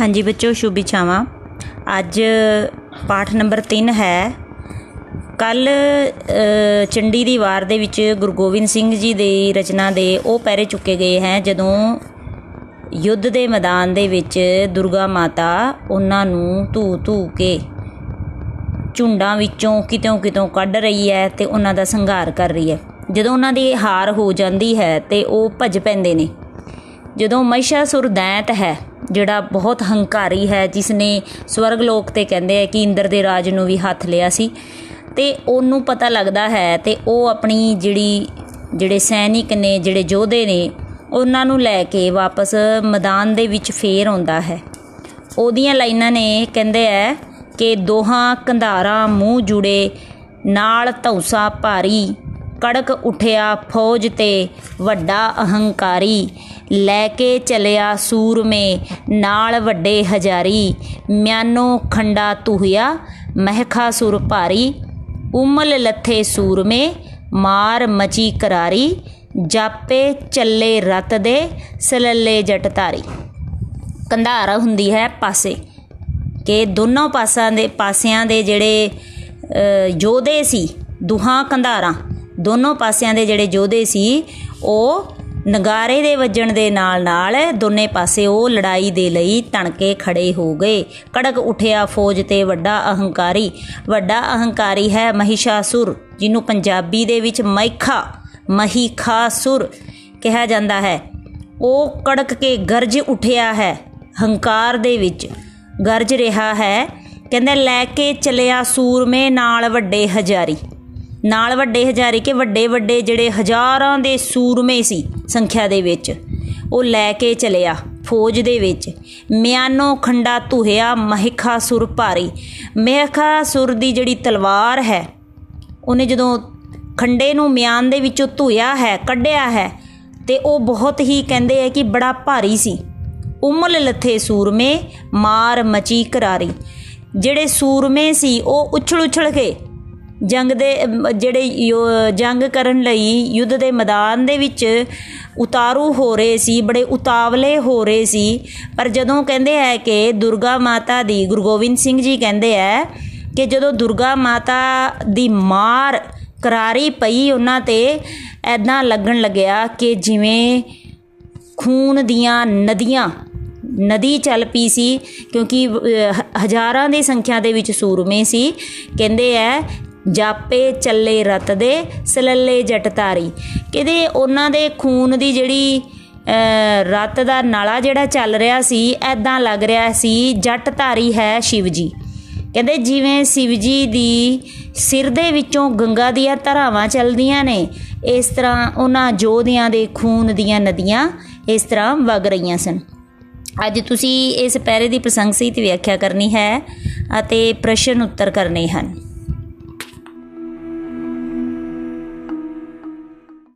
ਹਾਂਜੀ ਬੱਚੋ, ਸ਼ੁਭ ਇਛਾਵਾਂ। ਅੱਜ ਪਾਠ ਨੰਬਰ 3 ਹੈ। ਕੱਲ ਚੰਡੀ ਦੀ ਵਾਰ ਦੇ ਵਿੱਚ ਗੁਰੂ ਗੋਬਿੰਦ ਸਿੰਘ ਜੀ ਦੀ ਰਚਨਾ ਦੇ ਉਹ ਪੈਰੇ ਚੁੱਕੇ ਗਏ ਹੈ, ਜਦੋਂ ਯੁੱਧ ਦੇ ਮੈਦਾਨ ਦੇ ਵਿੱਚ ਦੁਰਗਾ ਮਾਤਾ ਉਹਨਾਂ ਨੂੰ ਧੂ ਧੂ ਕੇ ਝੁੰਡਾਂ ਵਿੱਚੋਂ ਕਿਤੋਂ ਕਿਤੋਂ ਕੱਢ ਰਹੀ ਹੈ ਤੇ ਉਹਨਾਂ ਦਾ ਸੰਘਾਰ ਕਰ ਰਹੀ ਹੈ। ਜਦੋਂ ਉਹਨਾਂ ਦੀ ਹਾਰ ਹੋ ਜਾਂਦੀ ਹੈ ਤੇ ਉਹ ਭੱਜ ਪੈਂਦੇ ਨੇ। ਜਦੋਂ ਮਹਿਸ਼ਾਸੁਰ ਦੈਂਤ ਹੈ ਜਿਹੜਾ ਬਹੁਤ ਹੰਕਾਰੀ ਹੈ ਜਿਸ ਨੇ ਸਵਰਗ ਲੋਕ ਤੇ ਕਹਿੰਦੇ ਆ ਕਿ ਇੰਦਰ ਦੇ ਰਾਜ ਨੂੰ ਵੀ ਹੱਥ ਲਿਆ ਸੀ। ਤੇ ਉਹਨੂੰ ਪਤਾ ਲੱਗਦਾ ਹੈ ਤੇ ਉਹ ਆਪਣੀ ਜਿਹੜੀ, ਜਿਹੜੇ ਸੈਨਿਕ ਨੇ, ਜਿਹੜੇ ਯੋਧੇ ਨੇ, ਉਹਨਾਂ ਨੂੰ ਲੈ ਕੇ ਵਾਪਸ ਮੈਦਾਨ ਦੇ ਵਿੱਚ ਫੇਰ ਆਉਂਦਾ ਹੈ। ਉਹਦੀਆਂ ਲਾਈਨਾਂ ਨੇ ਕਹਿੰਦੇ ਆ ਕਿ ਦੋਹਾਂ ਕੰਧਾਰਾਂ ਮੂੰਹ ਜੁੜੇ, ਨਾਲ ਧੌਸਾ ਭਾਰੀ ਕੜਕ ਉਠਿਆ ਫੌਜ ਤੇ ਵੱਡਾ ਅਹੰਕਾਰੀ। ਲੈ ਕੇ ਚਲਿਆ ਸੂਰਮੇ, ਨਾਲ ਵੱਡੇ ਹਜ਼ਾਰੀ। ਮਿਆਨੋ ਖੰਡਾ ਤੁਹਿਆ ਮਹਿਖਾ ਸੁਰ ਭਾਰੀ। ਉਮਲ ਲੱਥੇ ਸੂਰਮੇ, ਮਾਰ ਮਚੀ ਕਰਾਰੀ। ਜਾਪੇ ਚੱਲੇ ਰਤ ਦੇ, ਸਲੱਲੇ ਜਟ ਧਾਰੀ। ਕੰਧਾਰ ਹੁੰਦੀ ਹੈ ਪਾਸੇ, ਕਿ ਦੋਨੋਂ ਪਾਸਾਂ ਦੇ ਪਾਸਿਆਂ ਦੇ ਜਿਹੜੇ ਯੋਧੇ ਸੀ, ਦੁਹਾਂ ਕੰਧਾਰਾਂ। ਦੋਨੋਂ ਪਾਸਿਆਂ ਦੇ ਜਿਹੜੇ ਯੋਧੇ ਸੀ, ਉਹ ਨਗਾਰੇ ਦੇ ਵੱਜਣ ਦੇ ਨਾਲ ਨਾਲ ਦੋਨੇ ਪਾਸੇ ਉਹ ਲੜਾਈ ਦੇ ਲਈ ਤਣਕੇ ਖੜੇ ਹੋ ਗਏ। ਕੜਕ ਉਠਿਆ ਫੌਜ ਤੇ ਵੱਡਾ ਅਹੰਕਾਰੀ। ਵੱਡਾ ਅਹੰਕਾਰੀ ਹੈ ਮਹਿਸ਼ਾਸੁਰ, ਜਿਹਨੂੰ ਪੰਜਾਬੀ ਦੇ ਵਿੱਚ ਮੈਖਾ ਮਹੀਖਾਸੁਰ ਕਿਹਾ ਜਾਂਦਾ ਹੈ। ਉਹ ਕੜਕ ਕੇ ਗਰਜ ਉਠਿਆ ਹੈ, ਹੰਕਾਰ ਦੇ ਵਿੱਚ। ਗਰਜ ਰਿਹਾ ਹੈ, ਕਹਿੰਦੇ, ਲੈ ਕੇ ਚਲਿਆ ਸੂਰਮੇ ਨਾਲ ਵੱਡੇ ਹਜ਼ਾਰੀ। ਨਾਲ ਵੱਡੇ ਹਜ਼ਾਰੇ ਕੇ ਵੱਡੇ ਵੱਡੇ ਜਿਹੜੇ ਹਜ਼ਾਰਾਂ ਦੇ ਸੂਰਮੇ ਸੀ ਸੰਖਿਆ ਦੇ ਵਿੱਚ, ਉਹ ਲੈ ਕੇ ਚਲਿਆ ਫੌਜ ਦੇ ਵਿੱਚ। ਮਿਆਨੋ ਖੰਡਾ ਧੁਹਿਆ, ਮਹਿਖਾ ਸੁਰ ਭਾਰੀ। ਮਹਿਖਾ ਸੁਰ ਦੀ ਜਿਹੜੀ ਤਲਵਾਰ ਹੈ, ਉਹਨੇ ਜਦੋਂ ਖੰਡੇ ਨੂੰ ਮਿਆਨ ਦੇ ਵਿੱਚੋਂ ਧੁਇਆ ਹੈ, ਕੱਢਿਆ ਹੈ, ਤੇ ਉਹ ਬਹੁਤ ਹੀ ਕਹਿੰਦੇ ਆ ਕਿ ਬੜਾ ਭਾਰੀ ਸੀ। ਉਮਲ ਲੱਥੇ ਸੂਰਮੇ, ਮਾਰ ਮਚੀ ਕਰਾਰੀ। ਜਿਹੜੇ ਸੂਰਮੇ ਸੀ, ਉਹ ਉਛਲ ਉਛਲ ਕੇ ਜੰਗ ਦੇ, ਜਿਹੜੇ ਜੰਗ ਕਰਨ ਲਈ ਯੁੱਧ ਦੇ ਮੈਦਾਨ ਦੇ ਵਿੱਚ ਉਤਾਰੂ ਹੋ ਰਹੇ ਸੀ, ਬੜੇ ਉਤਾਵਲੇ ਹੋ ਰਹੇ ਸੀ। ਪਰ ਜਦੋਂ ਕਹਿੰਦੇ ਹੈ ਕਿ ਦੁਰਗਾ ਮਾਤਾ ਦੀ, ਗੁਰੂ ਗੋਬਿੰਦ ਸਿੰਘ ਜੀ ਕਹਿੰਦੇ ਹੈ ਕਿ ਜਦੋਂ ਦੁਰਗਾ ਮਾਤਾ ਦੀ ਮਾਰ ਕਰਾਰੀ ਪਈ ਉਹਨਾਂ ਤੇ ਐਦਾਂ ਲੱਗਣ ਲੱਗਿਆ ਕਿ ਜਿਵੇਂ ਖੂਨ ਦੀਆਂ ਨਦੀਆਂ, ਨਦੀ ਚੱਲ ਪਈ ਸੀ, ਕਿਉਂਕਿ ਹਜ਼ਾਰਾਂ ਦੀ ਸੰਖਿਆ ਦੇ ਵਿੱਚ ਸੂਰਮੇ ਸੀ। ਕਹਿੰਦੇ ਐ ਜਾਪੇ ਚੱਲੇ ਰਤ ਦੇ ਸਲੱਲੇ ਜਟ ਤਾਰੀ ਕਿਤੇ ਉਹਨਾਂ ਦੇ ਖੂਨ ਦੀ ਜਿਹੜੀ ਰਤ ਦਾ ਨਾਲਾ ਜਿਹੜਾ ਚੱਲ ਰਿਹਾ ਸੀ ਐਦਾਂ ਲੱਗ ਰਿਹਾ ਸੀ ਜਟ ਧਾਰੀ ਹੈ ਸ਼ਿਵ ਜੀ ਕਹਿੰਦੇ ਜਿਵੇਂ ਸ਼ਿਵ ਜੀ ਦੀ ਸਿਰ ਦੇ ਵਿੱਚੋਂ ਗੰਗਾ ਦੀਆਂ ਧਾਰਾਵਾਂ ਚੱਲਦੀਆਂ ਨੇ, ਇਸ ਤਰ੍ਹਾਂ ਉਹਨਾਂ ਜੋਧਿਆਂ ਦੇ ਖੂਨ ਦੀਆਂ ਨਦੀਆਂ ਇਸ ਤਰ੍ਹਾਂ ਵਗ ਰਹੀਆਂ ਸਨ। ਅੱਜ ਤੁਸੀਂ ਇਸ ਪੈਰੇ ਦੀ ਪ੍ਰਸ਼ੰਸਿਤ ਵਿਆਖਿਆ ਕਰਨੀ ਹੈ ਅਤੇ ਪ੍ਰਸ਼ਨ ਉੱਤਰ ਕਰਨੇ ਹਨ।